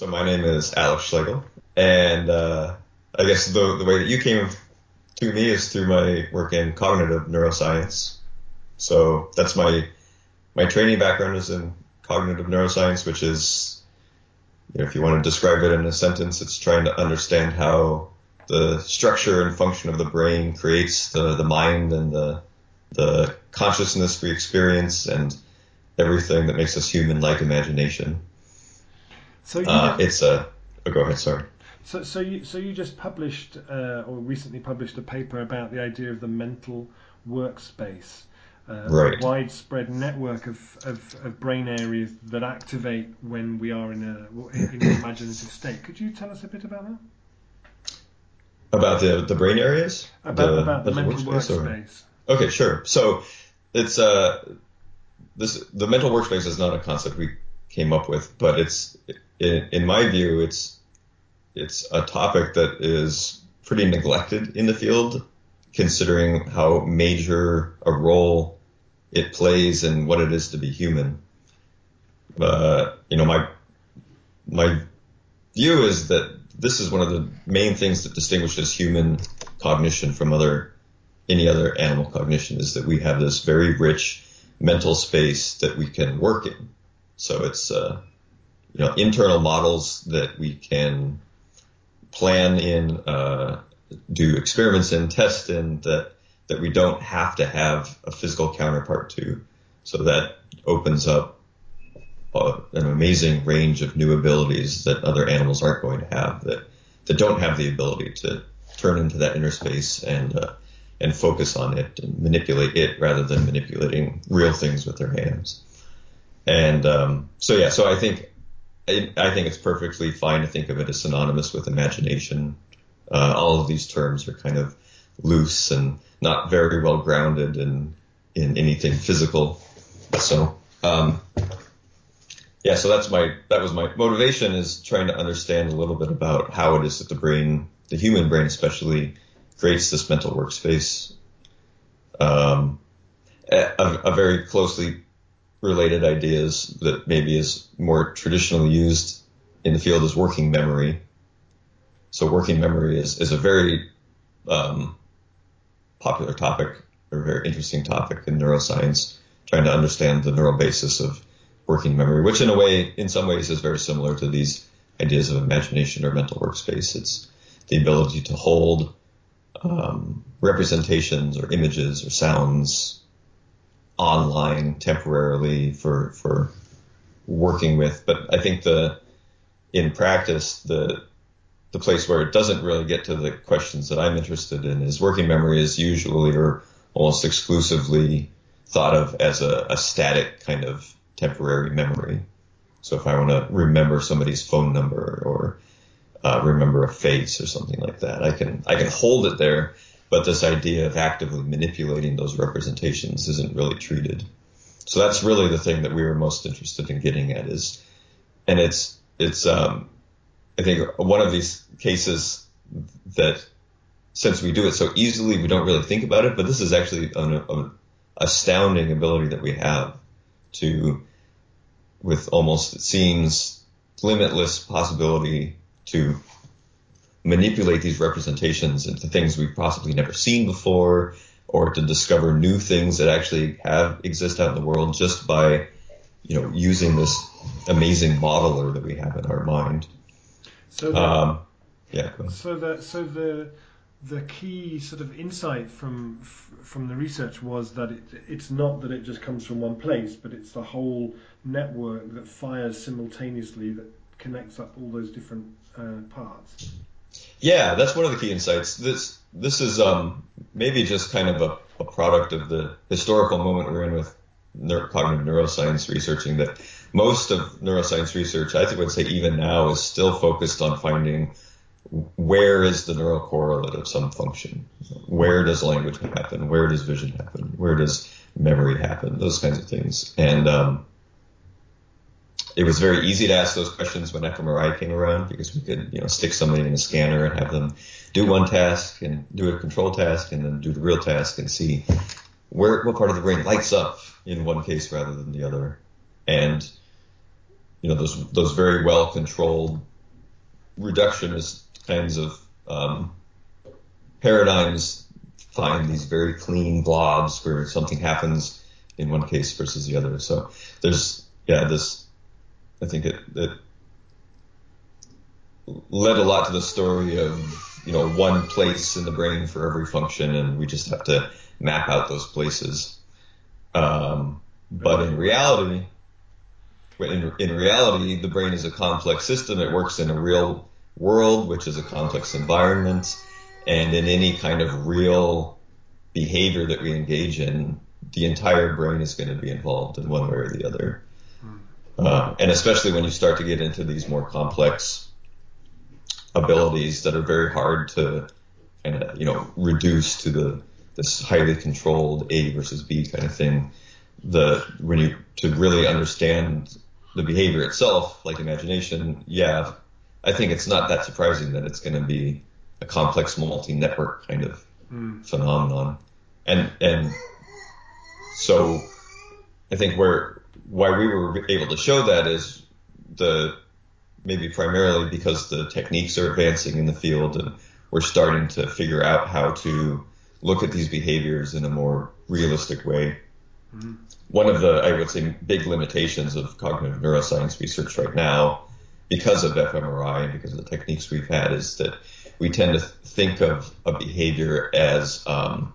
So my name is Alex Schlegel, and uh, I guess the the way that you came to me is through my work in cognitive neuroscience. So that's my my training background is in cognitive neuroscience, which is, you know, if you want to describe it in a sentence, it's trying to understand how the structure and function of the brain creates the, the mind and the the consciousness we experience and everything that makes us human, like imagination. So uh, it's a. Oh, go ahead. Sorry. So, so you, so you just published uh, or recently published a paper about the idea of the mental workspace, uh, right. a widespread network of, of, of, brain areas that activate when we are in a in an imaginative state. Could you tell us a bit about that? About the the brain areas? About the, about the mental workspace. workspace. Okay, sure. So it's uh this the mental workspace is not a concept we came up with, but it's in, in my view, it's it's a topic that is pretty neglected in the field, considering how major a role it plays in what it is to be human. Uh, you know, my my view is that this is one of the main things that distinguishes human cognition from other any other animal cognition is that we have this very rich mental space that we can work in. So it's uh, you know internal models that we can plan in, uh, do experiments in, test in that that we don't have to have a physical counterpart to. So that opens up uh, an amazing range of new abilities that other animals aren't going to have that that don't have the ability to turn into that inner space and uh, and focus on it and manipulate it rather than manipulating real things with their hands. And um, so yeah, so I think I, think it's perfectly fine to think of it as synonymous with imagination. Uh, all of these terms are kind of loose and not very well grounded in in anything physical. So, um, yeah, so that's my that was my motivation is trying to understand a little bit about how it is that the brain, the human brain especially, creates this mental workspace. Um, a, a very closely related ideas that maybe is more traditionally used in the field is working memory. So working memory is, is a very um, popular topic or very interesting topic in neuroscience, trying to understand the neural basis of working memory, which in a way, in some ways is very similar to these ideas of imagination or mental workspace. It's the ability to hold um, representations or images or sounds online temporarily for for working with. But I think the in practice the the place where it doesn't really get to the questions that I'm interested in is working memory is usually or almost exclusively thought of as a, a static kind of temporary memory. So if I want to remember somebody's phone number or uh, remember a face or something like that, I can I can hold it there but this idea of actively manipulating those representations isn't really treated. So that's really the thing that we were most interested in getting at is, and it's, it's, um, I think one of these cases that since we do it so easily, we don't really think about it, but this is actually an, an astounding ability that we have to, with almost, it seems, limitless possibility to manipulate these representations into things we've possibly never seen before or to discover new things that actually have exist out in the world just by you know using this amazing modeler that we have in our mind so the, um, yeah so the so the the key sort of insight from from the research was that it, it's not that it just comes from one place, but it's the whole network that fires simultaneously that connects up all those different uh, parts. Yeah, that's one of the key insights. This this is um, maybe just kind of a, a, product of the historical moment we're in with neuro- cognitive neuroscience researching that most of neuroscience research, I think would say even now, is still focused on finding where is the neural correlate of some function? Where does language happen? Where does vision happen? Where does memory happen? Those kinds of things. And um, it was very easy to ask those questions when fMRI came around because we could, you know, stick somebody in a scanner and have them do one task and do a control task and then do the real task and see where what part of the brain lights up in one case rather than the other. And you know, those those very well controlled reductionist kinds of um, paradigms find these very clean blobs where something happens in one case versus the other. So there's yeah, this I think it, it led a lot to the story of you know one place in the brain for every function, and we just have to map out those places. Um, but in reality, in, in reality, the brain is a complex system. It works in a real world, which is a complex environment. And in any kind of real behavior that we engage in, the entire brain is going to be involved in one way or the other. Uh, and especially when you start to get into these more complex abilities that are very hard to kind of, you know, reduce to the this highly controlled A versus B kind of thing. The when you to really understand the behavior itself, like imagination, yeah, I think it's not that surprising that it's going to be a complex multi-network kind of mm. phenomenon. And and so I think where why we were able to show that is the maybe primarily because the techniques are advancing in the field and we're starting to figure out how to look at these behaviors in a more realistic way. Mm-hmm. One of the, I would say, big limitations of cognitive neuroscience research right now, because of fMRI and because of the techniques we've had, is that we tend to think of a behavior as um,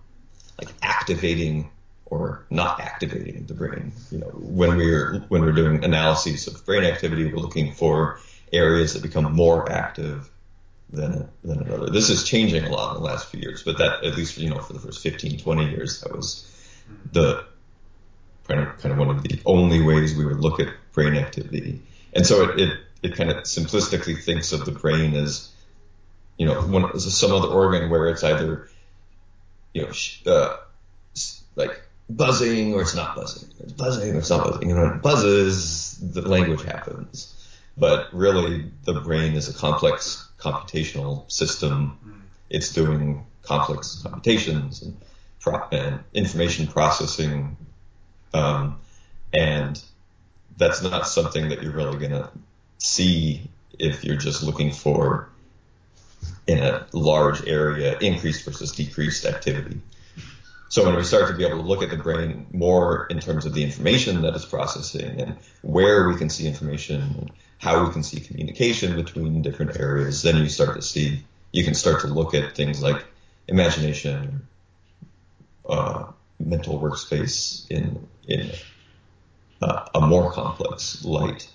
like activating or not activating the brain. You know, when we're when we're doing analyses of brain activity, we're looking for areas that become more active than than another. This is changing a lot in the last few years, but that at least you know for the first 15, 20 years, that was the kind of kind of one of the only ways we would look at brain activity. And so it it, it kind of simplistically thinks of the brain as you know one some other organ where it's either you know uh, like buzzing or it's not buzzing. It's buzzing or it's not buzzing. You know, when it buzzes, the language happens. But really, the brain is a complex computational system. It's doing complex computations and, pro- and information processing. Um, and that's not something that you're really going to see if you're just looking for in a large area increased versus decreased activity. So when we start to be able to look at the brain more in terms of the information that it's processing and where we can see information and how we can see communication between different areas, then you start to see, you can start to look at things like imagination, uh, mental workspace in, in uh, a more complex light.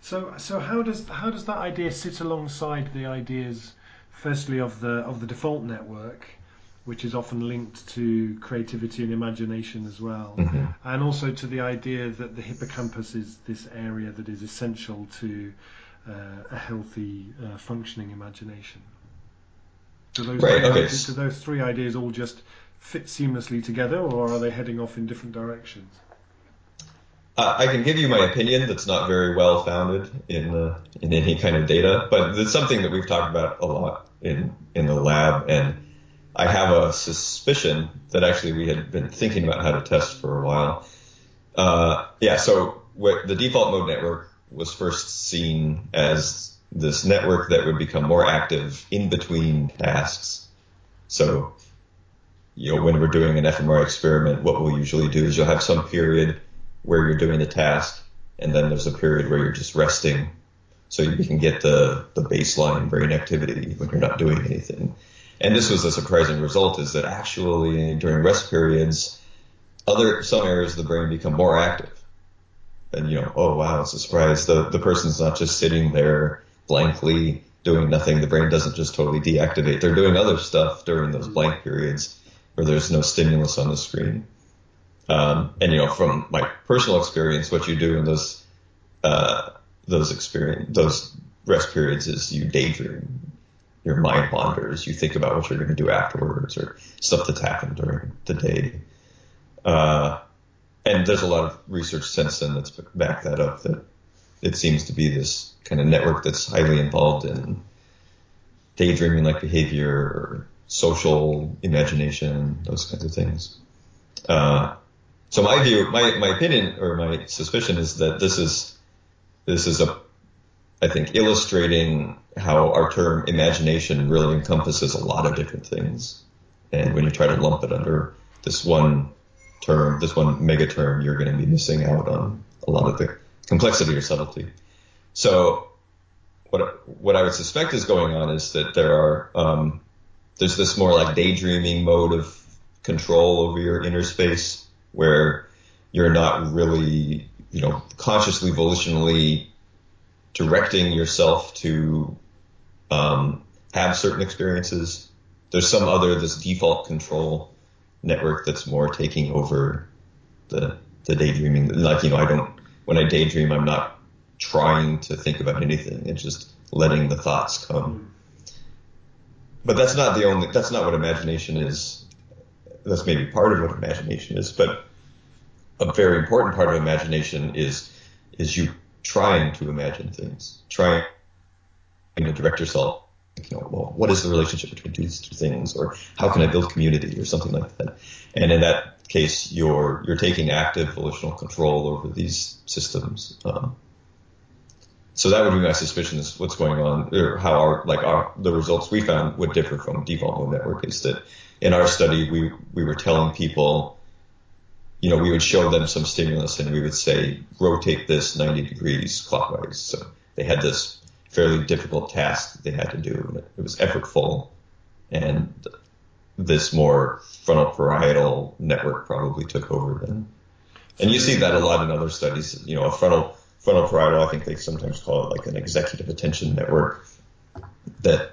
So, so how does how does that idea sit alongside the ideas, firstly of the of the default network, which is often linked to creativity and imagination as well, mm-hmm. and also to the idea that the hippocampus is this area that is essential to uh, a healthy, uh, functioning imagination. Do those, right, okay. ideas, do those three ideas all just fit seamlessly together, or are they heading off in different directions? Uh, I can give you my opinion that's not very well founded in uh, in any kind of data, but it's something that we've talked about a lot in in the lab and I have a suspicion that actually we had been thinking about how to test for a while. Uh, yeah, so the default mode network was first seen as this network that would become more active in between tasks. So, you know, when we're doing an fMRI experiment, what we'll usually do is you'll have some period where you're doing the task, and then there's a period where you're just resting, so you can get the, the baseline brain activity when you're not doing anything. And this was a surprising result is that actually during rest periods, other, some areas of the brain become more active. And you know, oh wow, it's a surprise. The, the person's not just sitting there blankly doing nothing. The brain doesn't just totally deactivate. They're doing other stuff during those blank periods where there's no stimulus on the screen. Um, and you know, from my personal experience, what you do in those, uh, those experience, those rest periods is you daydream your mind wanders. You think about what you're going to do afterwards or stuff that's happened during the day. Uh, and there's a lot of research since then that's backed that up that it seems to be this kind of network that's highly involved in daydreaming like behavior or social imagination, those kinds of things. Uh, so my view, my, my opinion or my suspicion is that this is this is a, I think, illustrating how our term imagination really encompasses a lot of different things. And when you try to lump it under this one term, this one mega term, you're going to be missing out on a lot of the complexity or subtlety. So what what I would suspect is going on is that there are um, there's this more like daydreaming mode of control over your inner space where you're not really you know consciously volitionally directing yourself to um, have certain experiences. There's some other this default control network that's more taking over the the daydreaming. Like you know, I don't when I daydream, I'm not trying to think about anything. It's just letting the thoughts come. But that's not the only. That's not what imagination is. That's maybe part of what imagination is, but a very important part of imagination is is you trying to imagine things, trying to direct yourself. You know, well, what is the relationship between these two things, or how can I build community, or something like that. And in that case, you're you're taking active volitional control over these systems. Um, so that would be my suspicion is what's going on, or how our like our the results we found would differ from default mode network is that in our study we we were telling people, you know, we would show them some stimulus and we would say rotate this 90 degrees clockwise. So they had this fairly difficult task that they had to do. It was effortful, and this more frontal parietal network probably took over then. And you see that a lot in other studies. You know, a frontal frontal parietal, I think they sometimes call it like an executive attention network that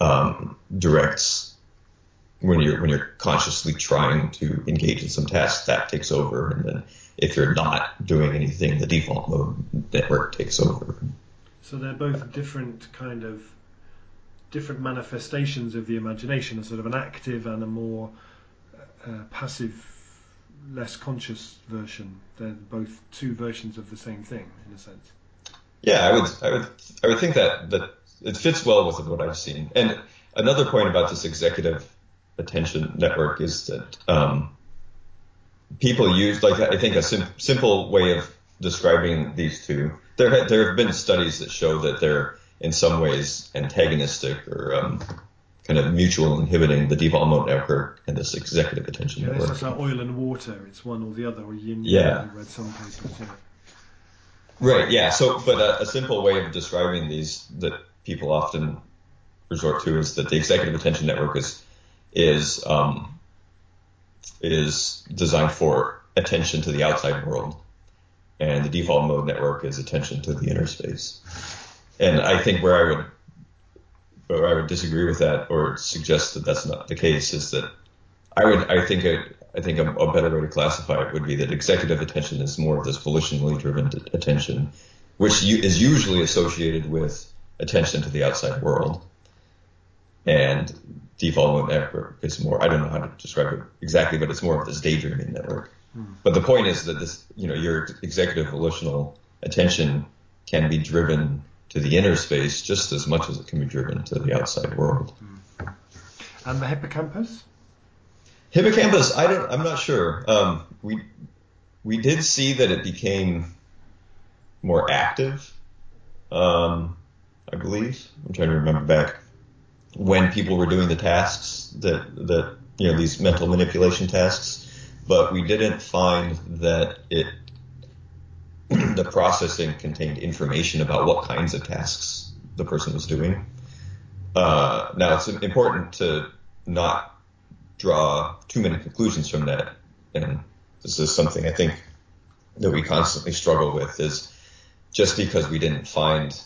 um, directs when you're when you're consciously trying to engage in some task that takes over, and then if you're not doing anything, the default mode network takes over. So they're both different kind of different manifestations of the imagination, a sort of an active and a more uh, passive less conscious version. They're both two versions of the same thing in a sense. Yeah, I would, I would, I would think that that it fits well with what I've seen. And another point about this executive attention network is that um, people use, like I think, a sim- simple way of describing these two. There, there have been studies that show that they're in some ways antagonistic or um, kind of mutual inhibiting the default mode network and this executive attention yeah, network. It's like oil and water. It's one or the other, or yin yeah. read some papers. Yeah. Right. Yeah. So, but a, a, simple way of describing these that people often resort to is that the executive attention network is is um, is designed for attention to the outside world, and the default mode network is attention to the inner space. And I think where I would where I would disagree with that or suggest that that's not the case is that I would I think it, I think a, a, better way to classify it would be that executive attention is more of this volitionally driven attention, which is usually associated with attention to the outside world. And default mode network is more I don't know how to describe it exactly, but it's more of this daydreaming network. Hmm. But the point is that this you know your executive volitional attention can be driven to the inner space just as much as it can be driven to the outside world. And the hippocampus? Hippocampus, I don't, I'm not sure. Um, we we did see that it became more active. Um, I believe I'm trying to remember back when people were doing the tasks that that you know these mental manipulation tasks, but we didn't find that it the processing contained information about what kinds of tasks the person was doing. Uh, now it's important to not draw too many conclusions from that, and this is something I think that we constantly struggle with is just because we didn't find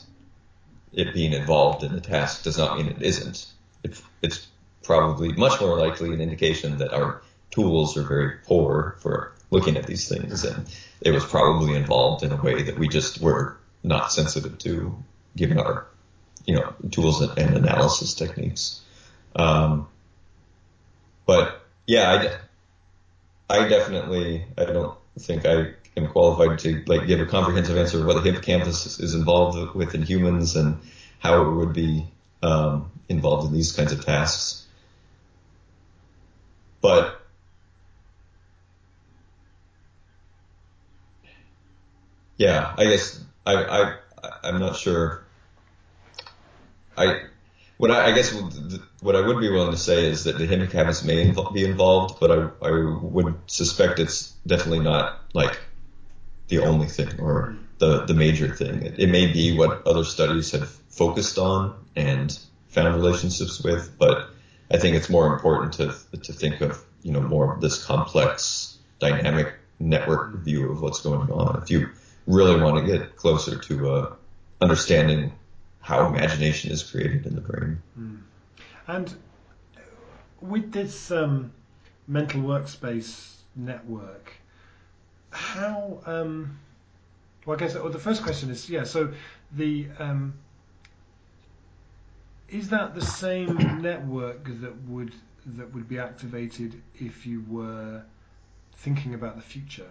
it being involved in the task does not mean it isn't. It's, it's probably much more likely an indication that our tools are very poor for looking at these things and it was probably involved in a way that we just were not sensitive to given our you know tools and, analysis techniques. Um, but yeah I, I definitely I don't think I am qualified to like give a comprehensive answer of what the hippocampus is involved with in humans and how it would be um, involved in these kinds of tasks. But yeah, I guess I, I I'm not sure. I what I, I, guess what I would be willing to say is that the hippocampus may be involved, but I, I would suspect it's definitely not like the only thing or the, the major thing. It, it may be what other studies have focused on and found relationships with, but I think it's more important to to think of you know more of this complex dynamic network view of what's going on. If you really want to get closer to uh, understanding how imagination is created in the brain. Mm. And with this um, mental workspace network, how? Um, well, I guess well, the first question is yeah. So the um, is that the same network that would that would be activated if you were thinking about the future?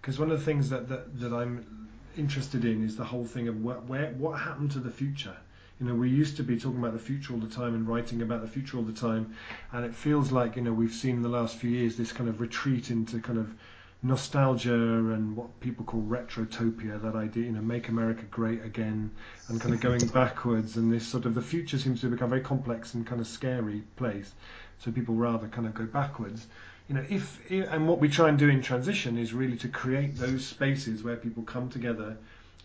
Because one of the things that, that, that I'm interested in is the whole thing of what, where, what happened to the future. You know, we used to be talking about the future all the time and writing about the future all the time, and it feels like you know we've seen in the last few years this kind of retreat into kind of nostalgia and what people call retrotopia, that idea, you know, make America great again, and kind of going backwards, and this sort of the future seems to become a very complex and kind of scary place. So people rather kind of go backwards you know, if, and what we try and do in transition is really to create those spaces where people come together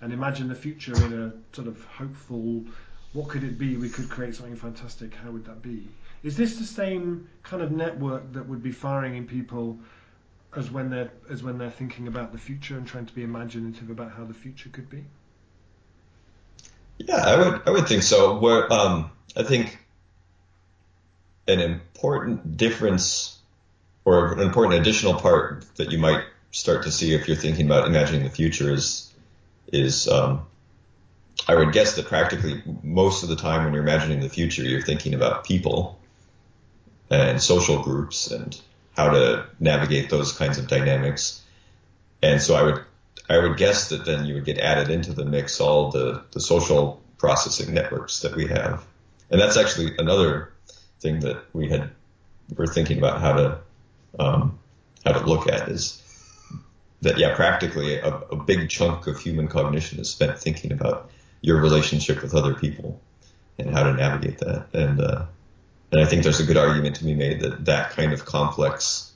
and imagine the future in a sort of hopeful, what could it be? We could create something fantastic. How would that be? Is this the same kind of network that would be firing in people as when they're as when they're thinking about the future and trying to be imaginative about how the future could be? Yeah, I would I would think so. Where um, I think an important difference or an important additional part that you might start to see if you're thinking about imagining the future is is um, I would guess that practically most of the time when you're imagining the future, you're thinking about people and social groups and how to navigate those kinds of dynamics. And so I would I would guess that then you would get added into the mix all the, the social processing networks that we have. And that's actually another thing that we had we're thinking about how to um, how to look at is that yeah, practically a, a, big chunk of human cognition is spent thinking about your relationship with other people and how to navigate that. And uh, and I think there's a good argument to be made that that kind of complex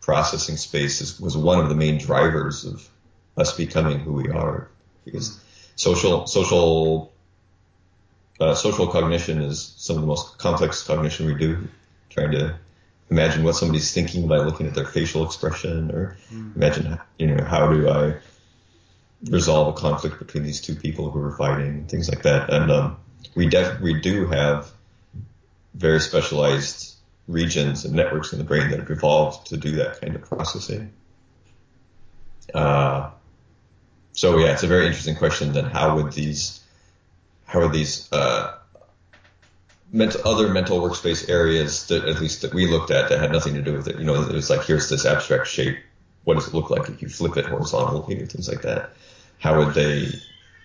processing space is, was one of the main drivers of us becoming who we are because social social uh, social cognition is some of the most complex cognition we do trying to imagine what somebody's thinking by looking at their facial expression or mm. imagine, you know, how do I resolve a conflict between these two people who are fighting, things like that. And, um, we def, we do have very specialized regions and networks in the brain that have evolved to do that kind of processing. Uh, so yeah, it's a very interesting question. Then how would these, how would these, uh, other mental workspace areas that at least that we looked at that had nothing to do with it. You know, it was like here's this abstract shape. What does it look like if you flip it horizontally or things like that? How would they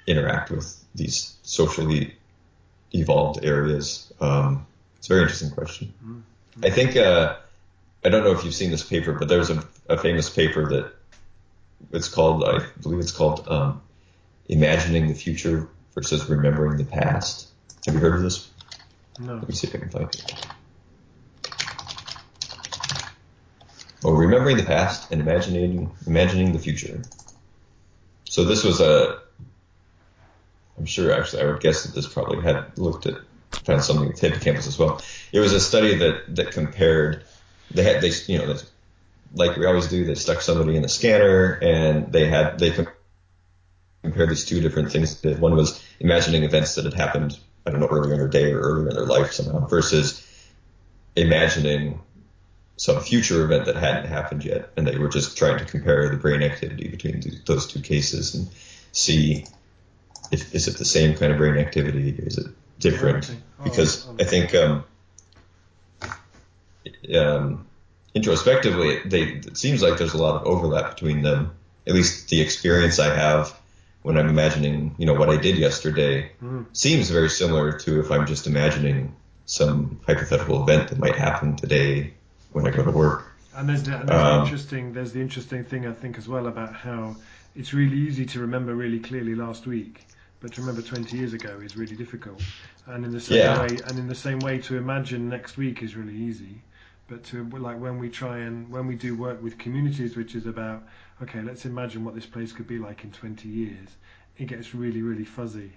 interact with these socially evolved areas? Um, it's a very interesting question. Mm-hmm. I think uh, I don't know if you've seen this paper, but there's a, a famous paper that it's called I believe it's called um, "Imagining the Future versus Remembering the Past." Have you heard of this? No. Let me see if I can find it. Oh, remembering the past and imagining imagining the future. So this was a. I'm sure actually I would guess that this probably had looked at found something with hippocampus as well. It was a study that that compared. They had they you know like we always do they stuck somebody in the scanner and they had they compared these two different things. One was imagining events that had happened I don't know, earlier in their day or earlier in their life somehow versus imagining some future event that hadn't happened yet. And they were just trying to compare the brain activity between those two cases and see if, is it the same kind of brain activity? Is it different? Oh, because I think, um, um, introspectively, they, it seems like there's a lot of overlap between them. At least the experience I have when I'm imagining, you know, what I did yesterday mm. seems very similar to if I'm just imagining some hypothetical event that might happen today when I go to work. And there's the, there's um, the interesting there's the interesting thing I think as well about how it's really easy to remember really clearly last week, but to remember 20 years ago is really difficult. And in the same yeah. way, and in the same way, to imagine next week is really easy. But to like when we try and when we do work with communities, which is about okay, let's imagine what this place could be like in 20 years, it gets really really fuzzy.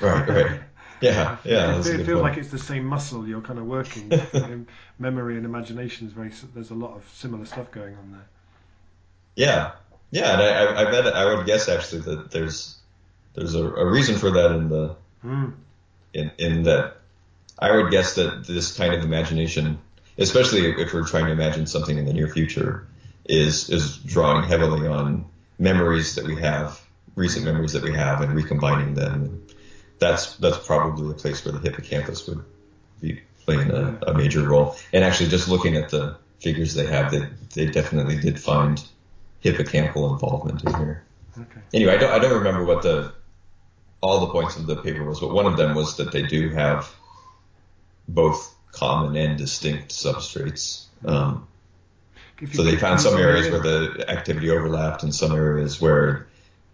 Right, right. Yeah, yeah. it feels point. like it's the same muscle you're kind of working. memory and imagination is very. There's a lot of similar stuff going on there. Yeah, yeah, and I, I bet I would guess actually that there's there's a, a reason for that in the mm. in in that I would guess that this kind of imagination, especially if we're trying to imagine something in the near future, is is drawing heavily on memories that we have, recent memories that we have, and recombining them. That's that's probably a place where the hippocampus would be playing a, a major role. And actually, just looking at the figures they have, they they definitely did find hippocampal involvement in here. Okay. Anyway, I don't I don't remember what the all the points of the paper was, but one of them was that they do have both common and distinct substrates. Um, so they found some areas where the activity overlapped and some areas where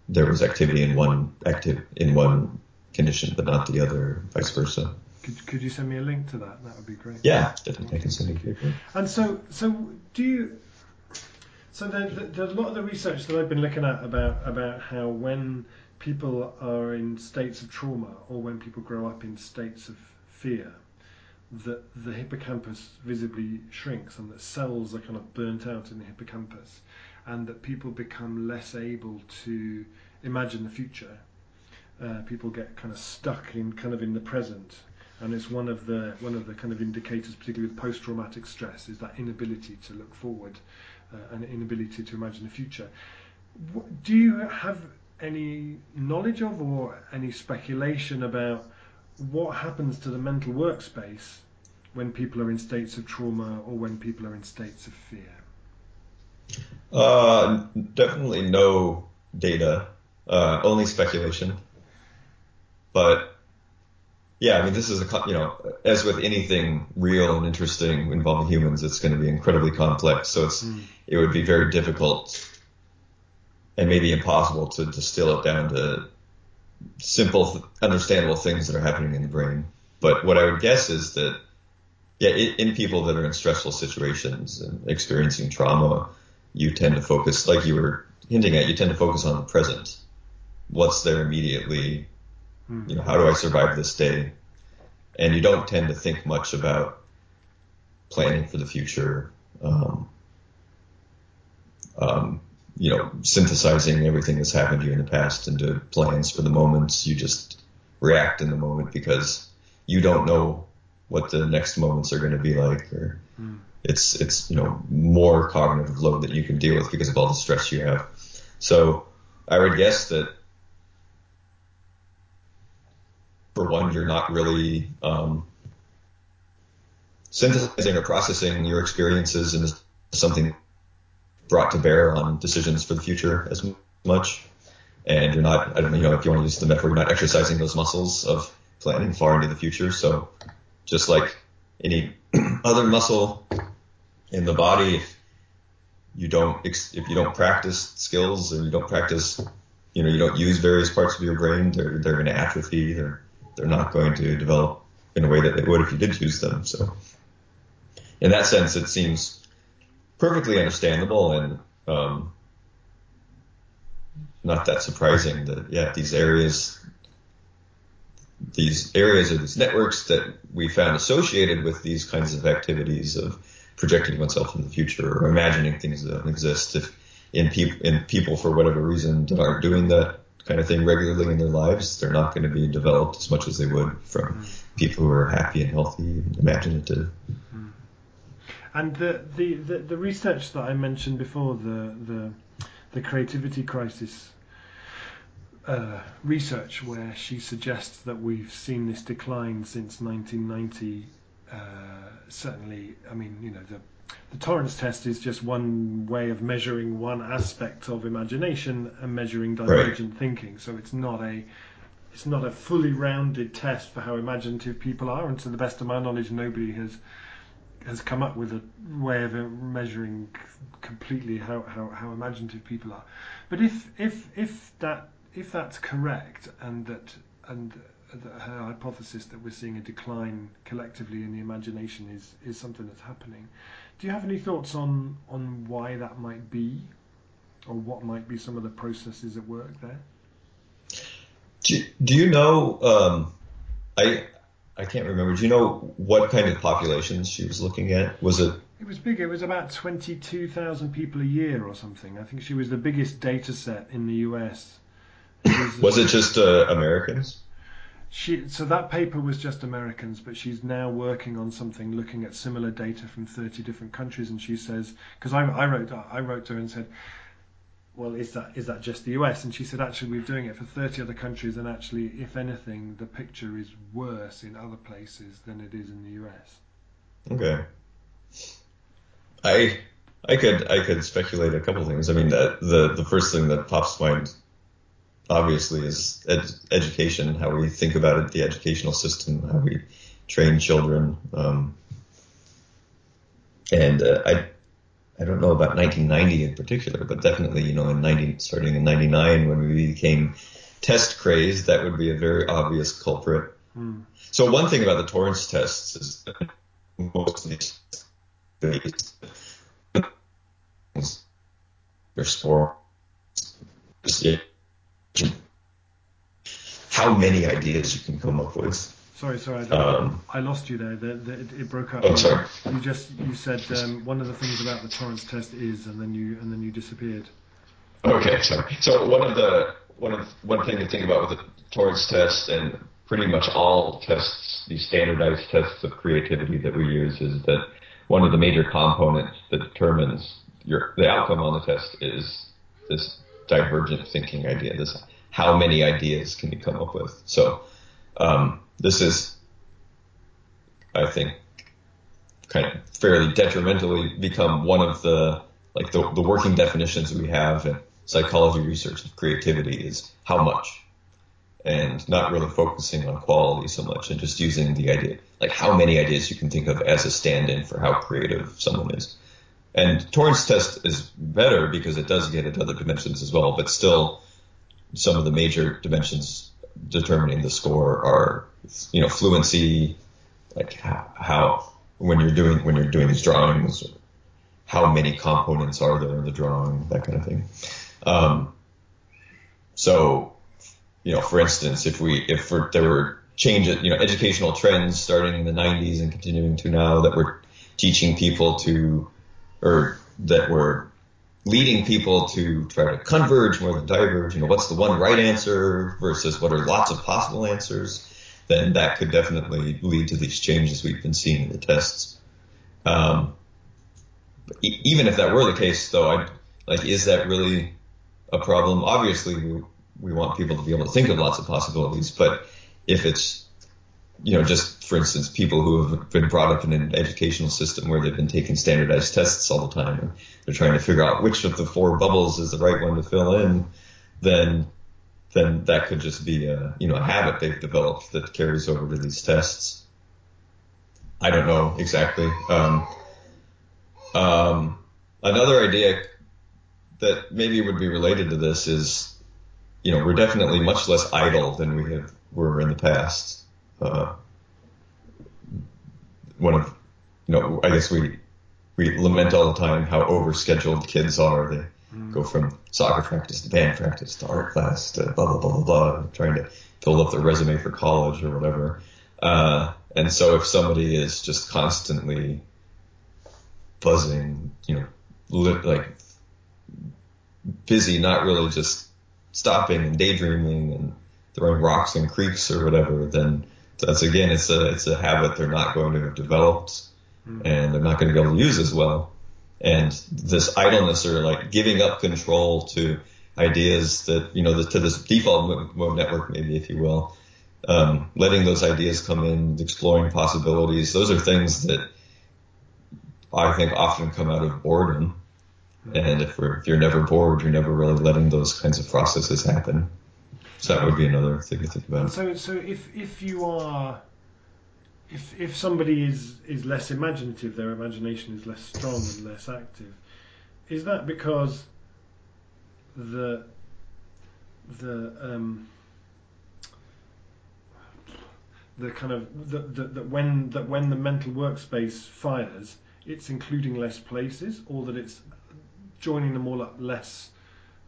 there was activity in one active in one condition but not the other, vice versa. Could, could you send me a link to that? That would be great. Yeah, definitely. I can send you. And so, so do you? So there's a lot of the research that I've been looking at about about how when people are in states of trauma or when people grow up in states of fear, that the hippocampus visibly shrinks and that cells are kind of burnt out in the hippocampus and that people become less able to imagine the future. Uh, people get kind of stuck in kind of in the present and it's one of the one of the kind of indicators particularly with post-traumatic stress is that inability to look forward uh, and inability to imagine the future do you have any knowledge of or any speculation about what happens to the mental workspace when people are in states of trauma or when people are in states of fear? Uh, definitely no data, uh, only speculation. But yeah, I mean, this is a you know, as with anything real and interesting involving humans, it's going to be incredibly complex. So it's mm. it would be very difficult and maybe impossible to distill it down to simple, understandable things that are happening in the brain. But what I would guess is that, yeah, in people that are in stressful situations and experiencing trauma, you tend to focus, like you were hinting at, you tend to focus on the present. What's there immediately? Hmm. You know, how do I survive this day? And you don't tend to think much about planning for the future. Um, um, you know, synthesizing everything that's happened to you in the past into plans for the moments. You just react in the moment because you don't know what the next moments are going to be like, or mm. it's it's you know more cognitive load that you can deal with because of all the stress you have. So I would guess that for one, you're not really um, synthesizing or processing your experiences into something brought to bear on decisions for the future as much. And you're not, I don't know, if you want to use the metaphor, you're not exercising those muscles of planning far into the future. So just like any other muscle in the body, if you don't, if you don't practice skills or you don't practice, you know, you don't use various parts of your brain, they're, they're going to atrophy. They're, they're not going to develop in a way that they would if you did use them. So in that sense, it seems perfectly understandable and um, not that surprising that yeah these areas these areas or these networks that we found associated with these kinds of activities of projecting oneself in the future or imagining things that don't exist if in people in people for whatever reason aren't doing that kind of thing regularly in their lives they're not going to be developed as much as they would from people who are happy and healthy and imaginative mm. And the, the, the, the research that I mentioned before, the, the, the creativity crisis uh, research, where she suggests that we've seen this decline since 1990, uh, certainly, I mean, you know, the, the Torrance test is just one way of measuring one aspect of imagination and measuring divergent right. thinking. So it's not a it's not a fully rounded test for how imaginative people are, and to the best of my knowledge, nobody has has come up with a way of measuring completely how, how, how imaginative people are. But if if if that if that's correct and that and her hypothesis that we're seeing a decline collectively in the imagination is is something that's happening. Do you have any thoughts on on why that might be, or what might be some of the processes at work there? Do, do you know? Um, I I can't remember. Do you know what kind of populations she was looking at? Was it? It was big. It was about twenty-two thousand people a year or something. I think she was the biggest data set in the U.S. Was, it just uh, Americans? She, so that paper was just Americans, but she's now working on something looking at similar data from 30 different countries. And she says, because I, I wrote, I wrote to her and said, well, is that is that just the US? And she said, actually, we're doing it for 30 other countries, and actually, if anything, the picture is worse in other places than it is in the US. Okay. I I could I could speculate a couple things. I mean, the the, the first thing that pops to mind, obviously, is ed- education. How we think about it, the educational system, how we train children. Um, and uh, I I don't know about 1990 in particular, but definitely, you know, in 90, starting in 99 when we became test crazed, that would be a very obvious culprit. Mm. So one thing about the Torrance tests is that most of these their score how many ideas you can come up with Sorry, sorry, I, um, I lost you there. The, the, it, broke up. Oh, sorry. You just you said um, one of the things about the Torrance test is, and then you and then you disappeared. Okay, sorry. So one of the one of one thing to think about with the Torrance test and pretty much all tests, these standardized tests of creativity that we use, is that one of the major components that determines your the outcome on the test is this divergent thinking idea. This how many ideas can you come up with? So um, this is, I think, kind of fairly detrimentally become one of the like the, the working definitions we have in psychology research of creativity is how much and not really focusing on quality so much and just using the idea like how many ideas you can think of as a stand-in for how creative someone is and Torrance test is better because it does get at other dimensions as well but still some of the major dimensions determining the score are you know fluency, like how, how when you're doing when you're doing these drawings, how many components are there in the drawing, that kind of thing. Um, so, you know, for instance, if we if there were changes, you know, educational trends starting in the 90s and continuing to now that were teaching people to, or that were leading people to try to converge more than diverge. You know, what's the one right answer versus what are lots of possible answers? Then that could definitely lead to these changes we've been seeing in the tests. Um, e- even if that were the case, though, I like, is that really a problem? Obviously, we, we want people to be able to think of lots of possibilities, but if it's you know, just for instance, people who have been brought up in an educational system where they've been taking standardized tests all the time and they're trying to figure out which of the four bubbles is the right one to fill in, then then that could just be a you know a habit they've developed that carries over to these tests. I don't know exactly. Um, um, another idea that maybe would be related to this is, you know, we're definitely much less idle than we have, were in the past uh, one of you know I guess we we lament all the time how overscheduled kids are. They mm. go from soccer practice to band practice to art class to blah blah blah blah blah, trying to build up their resume for college or whatever. Uh, and so if somebody is just constantly buzzing, you know, li- like busy, not really just stopping and daydreaming and throwing rocks in creeks or whatever, then that's again, it's a it's a habit they're not going to have developed, mm. and they're not going to be able to use as well. And this idleness or like giving up control to ideas that you know the, to this default mode network, maybe if you will, um, letting those ideas come in, exploring possibilities. Those are things that I think often come out of boredom. Mm. And if, if you're never bored, you're never really letting those kinds of processes happen. So that would be another thing to think about. So, so if if you are if if somebody is is less imaginative, their imagination is less strong and less active. Is that because the the um, the kind of that when that when the mental workspace fires, it's including less places, or that it's joining them all up less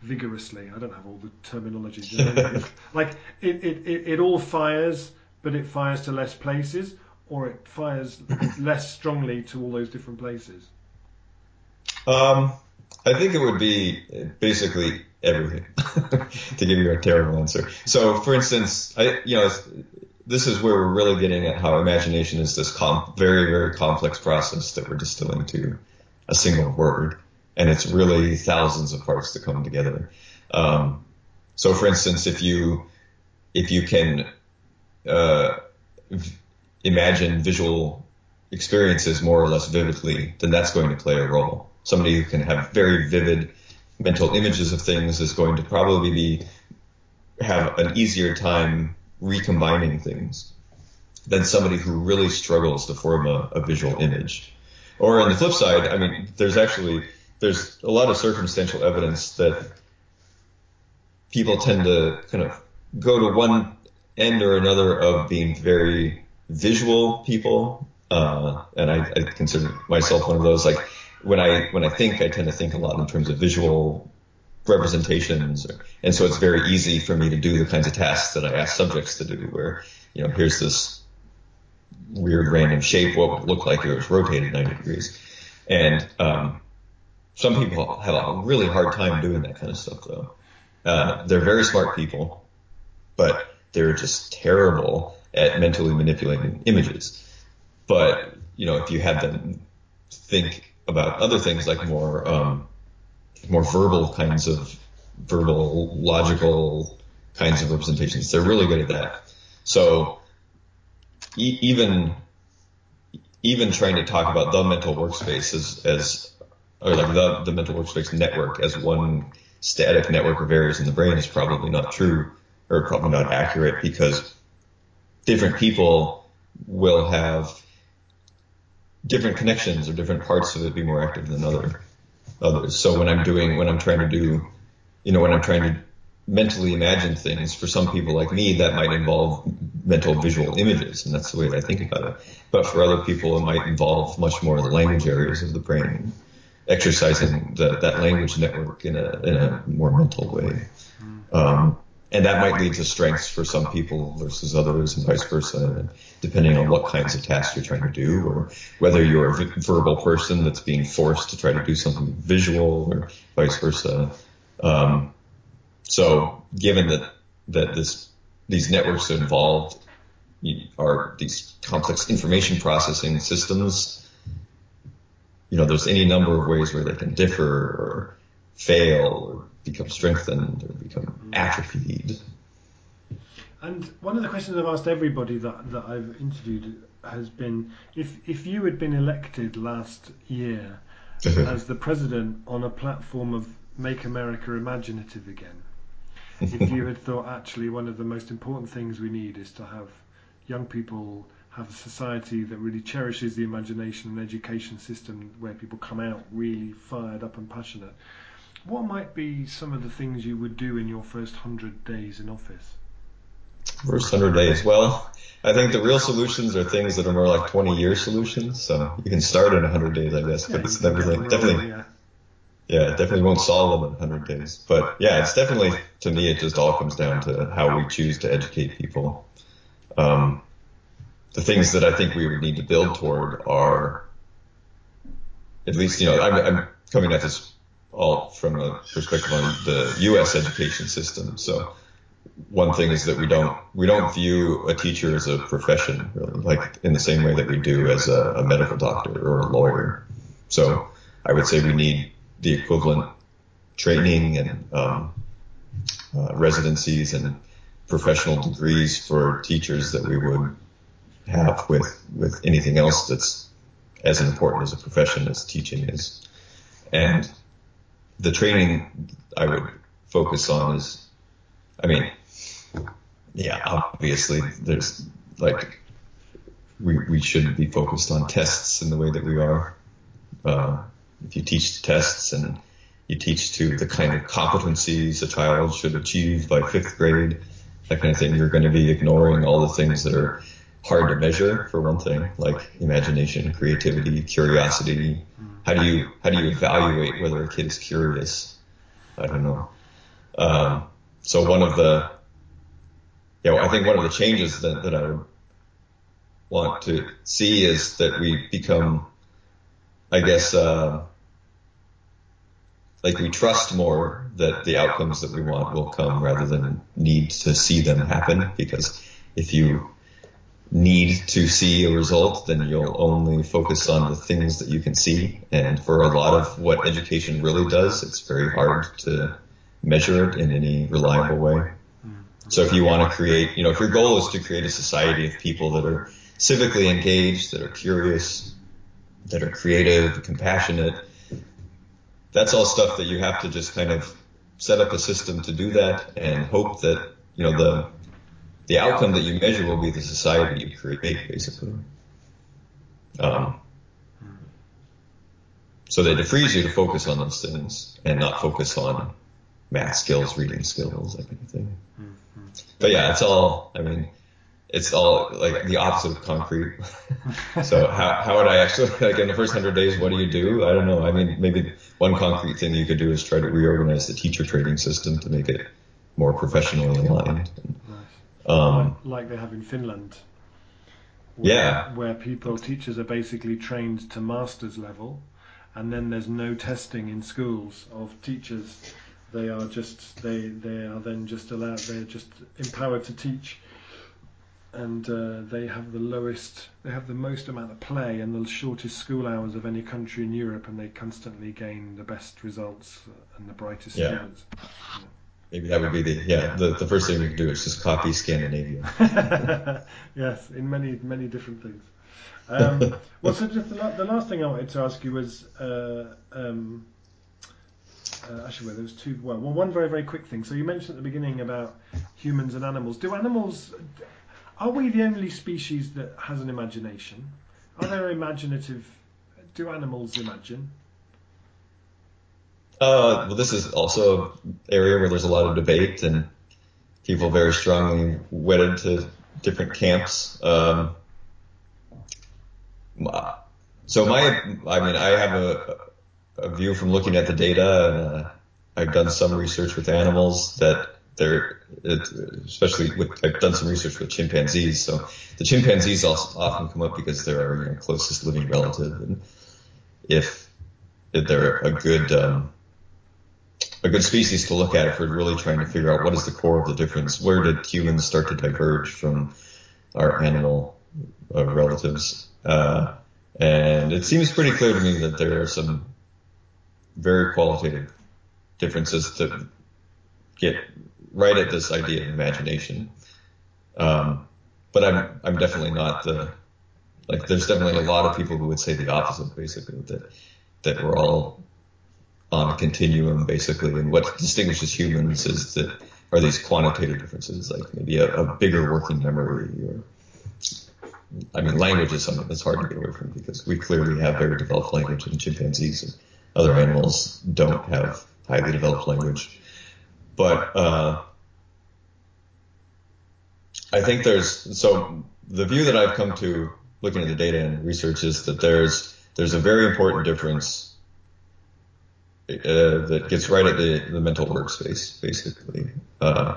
vigorously. I don't have all the terminology. like it, it, it, it all fires, but it fires to less places, or it fires less strongly to all those different places. Um, I think it would be basically everything to give you a terrible answer. So, for instance, I, you know, this is where we're really getting at how imagination is this com- very, very complex process that we're distilling to a single word. And it's really thousands of parts that come together. Um, so for instance, if you, if you can, uh, v- imagine visual experiences more or less vividly, then that's going to play a role. Somebody who can have very vivid mental images of things is going to probably be, have an easier time recombining things than somebody who really struggles to form a, a visual image. Or on the flip side, I mean, there's actually there's a lot of circumstantial evidence that people tend to kind of go to one end or another of being very visual people, uh, and I, I, consider myself one of those. Like when I when I think, I tend to think a lot in terms of visual representations. And so it's very easy for me to do the kinds of tasks that I ask subjects to do where, you know, here's this weird random shape, what would look like if it was rotated 90 degrees. And, um, some people have a really hard time doing that kind of stuff though. Uh, they're very smart people, but they're just terrible at mentally manipulating images. But, you know, if you had them think about other things like more, um, more verbal kinds of verbal, logical kinds of representations. They're really good at that. So e- even even trying to talk about the mental workspace as, as or like the, mental workspace network as one static network of areas in the brain is probably not true or probably not accurate because different people will have different connections or different parts of it be more active than other others. So when I'm doing, when I'm trying to do, you know, when I'm trying to mentally imagine things, for some people like me, that might involve mental visual images, and that's the way that I think about it. But for other people, it might involve much more the language areas of the brain, exercising the, that language network in a, in a more mental way. Um, and that might lead to strengths for some people versus others and vice versa, depending on what kinds of tasks you're trying to do or whether you're a verbal person that's being forced to try to do something visual or vice versa. Um, so given that, that this, these networks involved are these complex information processing systems, you know, there's any number of ways where they can differ or fail or become strengthened or become atrophied. And one of the questions I've asked everybody that, that I've interviewed has been if, if you had been elected last year uh-huh. as the president on a platform of Make America Imaginative Again, if you had thought actually one of the most important things we need is to have young people have a society that really cherishes the imagination and education system where people come out really fired up and passionate what might be some of the things you would do in your first 100 days in office? First 100 days. Well, I think the real solutions are things that are more like 20 year solutions. So you can start in 100 days, I guess, but it's definitely, definitely, yeah. yeah, definitely won't solve them in 100 days. But yeah, it's definitely, to me, it just all comes down to how we choose to educate people. Um, the things that I think we would need to build toward are, at least, you know, I'm, I'm coming at this all from a perspective on the U.S. education system. So one thing is that we don't we don't view a teacher as a profession, really, like in the same way that we do as a, a medical doctor or a lawyer. So I would say we need the equivalent training and um, uh, residencies and professional degrees for teachers that we would have with with anything else that's as important as a profession as teaching is. And the training I would focus on is, I mean, yeah, obviously there's like we, we shouldn't be focused on tests in the way that we are. Uh, if you teach tests and you teach to the kind of competencies a child should achieve by fifth grade, that kind of thing, you're going to be ignoring all the things that are hard to measure for one thing, like imagination, creativity, curiosity. How do you how do you evaluate whether a kid is curious? I don't know. Um, so one of the yeah, I think one of the changes that, that I would want to see is that we become, I guess, uh, like we trust more that the outcomes that we want will come rather than need to see them happen. Because if you need to see a result, then you'll only focus on the things that you can see. And for a lot of what education really does, it's very hard to measure it in any reliable way. Mm-hmm. So if you want to create, you know, if your goal is to create a society of people that are civically engaged, that are curious, that are creative, compassionate, that's all stuff that you have to just kind of set up a system to do that and hope that, you know, the, the outcome that you measure will be the society you create, basically. Um, so that it frees you to focus on those things and not focus on math skills, reading skills, that kind of thing. But yeah, it's all, I mean, it's all like the opposite of concrete. so how, how would I actually, like in the first hundred days, what do you do? I don't know. I mean, maybe one concrete thing you could do is try to reorganize the teacher training system to make it more professionally aligned. Um, like they have in Finland. Where, yeah. Where people, teachers are basically trained to master's level, and then there's no testing in schools of teachers. They are just they they are then just allowed. They're just empowered to teach and uh, they have the lowest, they have the most amount of play and the shortest school hours of any country in Europe, and they constantly gain the best results and the brightest yeah. students. Yeah. Maybe that would be the yeah the, the first thing we could do is just copy Scandinavia. yes, in many many different things. Um, well, so just the, the, last thing I wanted to ask you was. Uh, um, uh, actually, well, there was two. Well, well, one very, very quick thing. So you mentioned at the beginning about humans and animals. Do animals are we the only species that has an imagination? Are there imaginative? Do animals imagine? Uh, well, this is also an area where there's a lot of debate and people very strongly wedded to different camps. Um, so my, I mean, I have a, a view from looking at the data, and uh, I've done some research with animals that they're especially with I've done some research with chimpanzees. So the chimpanzees also often come up because they're our closest living relative, and if, if they're a good um, a good species to look at if we're really trying to figure out what is the core of the difference. Where did humans start to diverge from our animal uh, relatives? Uh, and it seems pretty clear to me that there are some very qualitative differences that get right at this idea of imagination. Um, but I'm I'm definitely not the like. There's definitely a lot of people who would say the opposite, basically that that we're all on a continuum, basically, and what distinguishes humans is that are these quantitative differences, like maybe a, a bigger working memory or I mean, language is something that's hard to get away from because we clearly have very developed language and chimpanzees and other animals don't have highly developed language. But uh, I think there's so the view that I've come to looking at the data and research is that there's there's a very important difference uh, that gets right at the, the mental workspace, basically. Uh,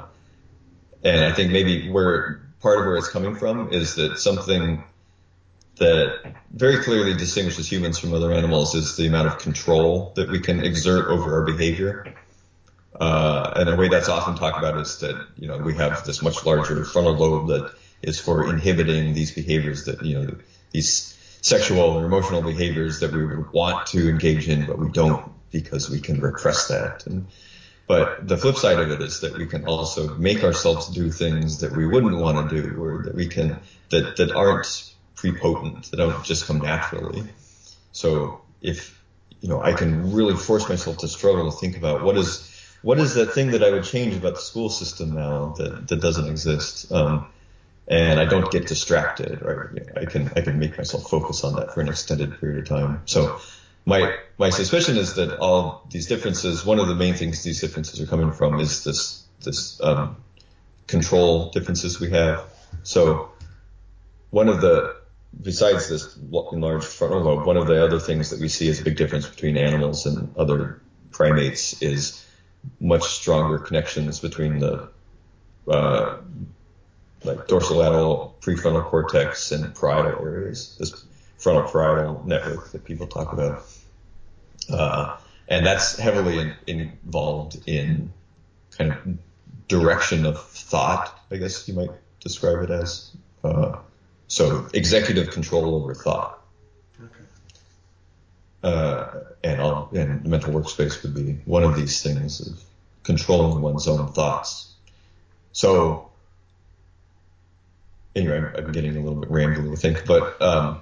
and I think maybe where part of where it's coming from is that something that very clearly distinguishes humans from other animals is the amount of control that we can exert over our behavior. Uh, and the way that's often talked about is that, you know, we have this much larger frontal lobe that is for inhibiting these behaviors that, you know, these sexual or emotional behaviors that we would want to engage in, but we don't because we can repress that. And, but the flip side of it is that we can also make ourselves do things that we wouldn't want to do or that we can, that, that aren't prepotent, that don't just come naturally. So if, you know, I can really force myself to struggle to think about what is, what is that thing that I would change about the school system now that, that doesn't exist? Um, and I don't get distracted, right? I can I can make myself focus on that for an extended period of time. So my my suspicion is that all these differences, one of the main things these differences are coming from is this this um, control differences we have. So one of the besides this enlarged frontal lobe, one of the other things that we see as a big difference between animals and other primates is much stronger connections between the uh, like dorsolateral prefrontal cortex and parietal areas, this frontal parietal network that people talk about. Uh, and that's heavily in, involved in kind of direction of thought, I guess you might describe it as. Uh, so executive control over thought. Okay. Uh, and, all, and mental workspace would be one of these things of controlling one's own thoughts. So anyway, I'm, getting a little bit rambling, I think, but um,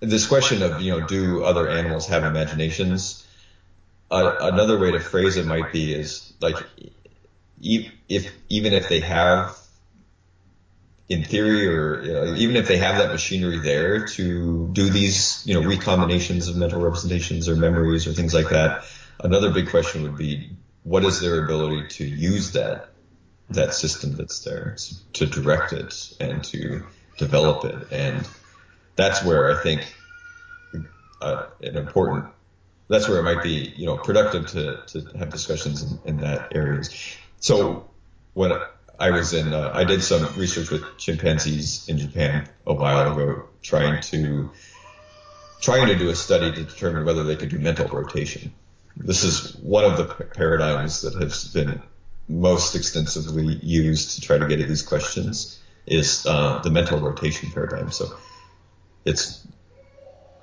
this question of you know, do other animals have imaginations? Uh, another way to phrase it might be is like, if even if they have, in theory, or you know, even if they have that machinery there to do these, you know, recombinations of mental representations or memories or things like that, another big question would be, what is their ability to use that that system that's there to direct it and to develop it. And that's where I think uh, an important, that's where it might be, you know, productive to, to have discussions in, in that areas. So when I was in, uh, I did some research with chimpanzees in Japan a while ago, trying to, trying to do a study to determine whether they could do mental rotation. This is one of the paradigms that has been most extensively used to try to get at these questions is uh, the mental rotation paradigm. So it's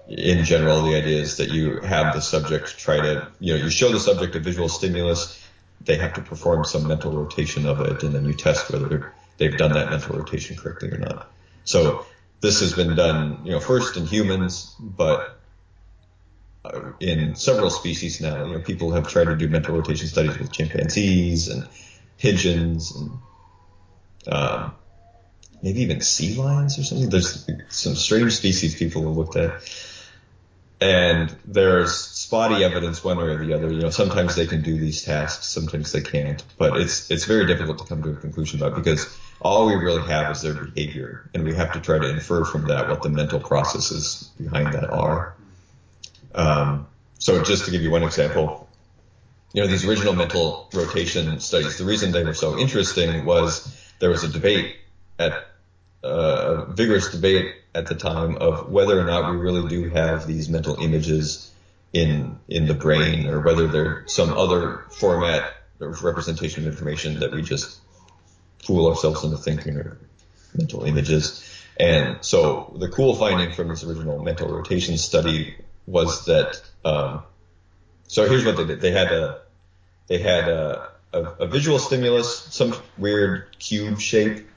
in general the idea is that you have the subject try to you know you show the subject a visual stimulus, they have to perform some mental rotation of it, and then you test whether they've done that mental rotation correctly or not. So this has been done you know first in humans, but in several species now. You know, people have tried to do mental rotation studies with chimpanzees and pigeons and um, maybe even sea lions or something. There's some strange species people have looked at. And there's spotty evidence one way or the other. You know, sometimes they can do these tasks, sometimes they can't. But it's it's very difficult to come to a conclusion about because all we really have is their behavior, and we have to try to infer from that what the mental processes behind that are. Um, so just to give you one example, you know, these original mental rotation studies, the reason they were so interesting was there was a debate at uh, a vigorous debate at the time of whether or not we really do have these mental images in in the brain or whether they're some other format of representation of information that we just fool ourselves into thinking are mental images. And so the cool finding from this original mental rotation study was that um, so here's what they did. They had a they had a, a, a, visual stimulus, some weird cube shape,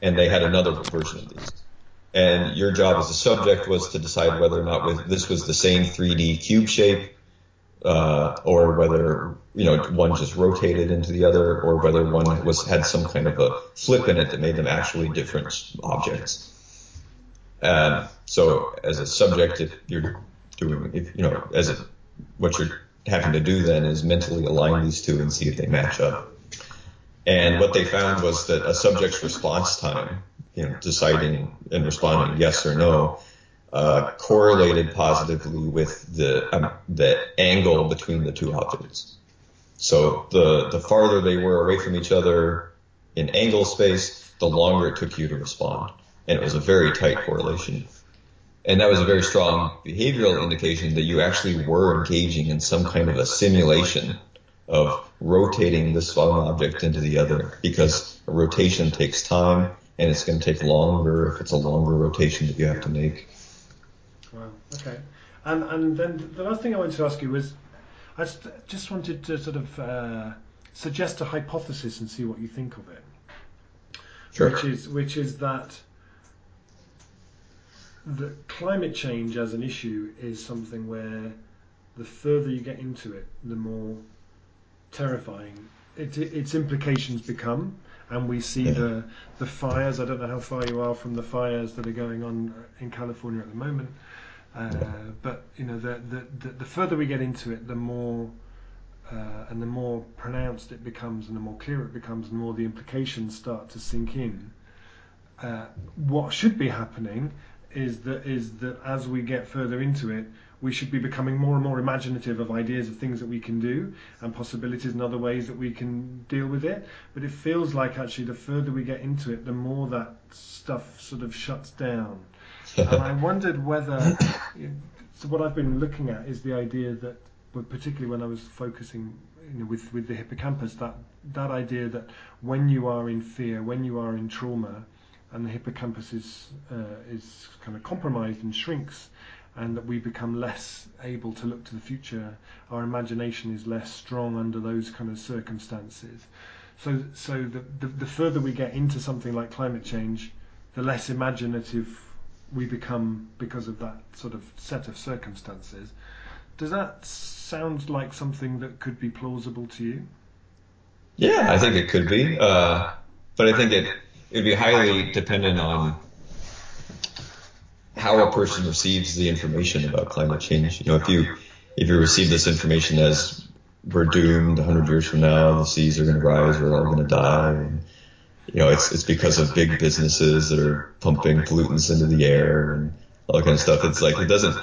and they had another version of these. And your job as a subject was to decide whether or not this was the same 3D cube shape, uh, or whether you know one just rotated into the other, or whether one was had some kind of a flip in it that made them actually different objects. And so, as a subject, if you're doing, if you know, as a, what you're having to do then is mentally align these two and see if they match up. And what they found was that a subject's response time, you know, deciding and responding yes or no, uh, correlated positively with the um, the angle between the two objects. So the the farther they were away from each other in angle space, the longer it took you to respond, and it was a very tight correlation. And that was a very strong behavioral indication that you actually were engaging in some kind of a simulation of rotating this one object into the other because a rotation takes time and it's going to take longer if it's a longer rotation that you have to make. Wow. Okay. And and then the last thing I wanted to ask you was, I just, wanted to sort of uh, suggest a hypothesis and see what you think of it. Sure. Which is which is that that climate change as an issue is something where the further you get into it, the more terrifying it, its implications become. and we see yeah. the the fires. I don't know how far you are from the fires that are going on in California at the moment, uh, but you know the, the, the the further we get into it, the more uh, and the more pronounced it becomes, and the more clear it becomes, and the more the implications start to sink in. Uh, what should be happening is that is that as we get further into it, we should be becoming more and more imaginative of ideas of things that we can do and possibilities and other ways that we can deal with it. But it feels like actually the further we get into it, the more that stuff sort of shuts down. and I wondered whether so what I've been looking at is the idea that, particularly when I was focusing you know, with with the hippocampus, that that idea that when you are in fear, when you are in trauma, and the hippocampus is uh, is kind of compromised and shrinks, and that we become less able to look to the future. Our imagination is less strong under those kind of circumstances. So, so the, the, the further we get into something like climate change, the less imaginative we become because of that sort of set of circumstances. Does that sound like something that could be plausible to you? Yeah, I think it could be. Uh, but I think it it would be highly dependent on how a person receives the information about climate change. You know, if you if you receive this information as we're doomed 100 years from now, the seas are going to rise, we're all going to die. And, you know, it's it's because of big businesses that are pumping pollutants into the air and all that kind of stuff. It's like it doesn't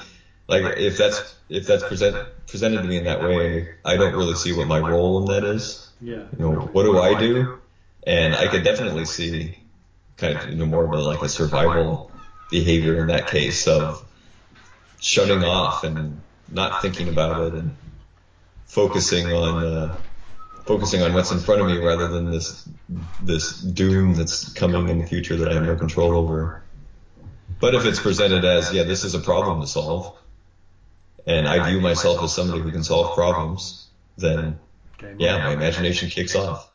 like if that's if that's present presented to me in that way, I don't really see what my role in that is. Yeah. You know, what do I do? And I could definitely see kind of you know more of a like a survival behavior in that case of shutting off and not thinking about it and focusing on uh, focusing on what's in front of me rather than this this doom that's coming in the future that I have no control over. But if it's presented as yeah, this is a problem to solve, and I view myself as somebody who can solve problems, then yeah, my imagination kicks off.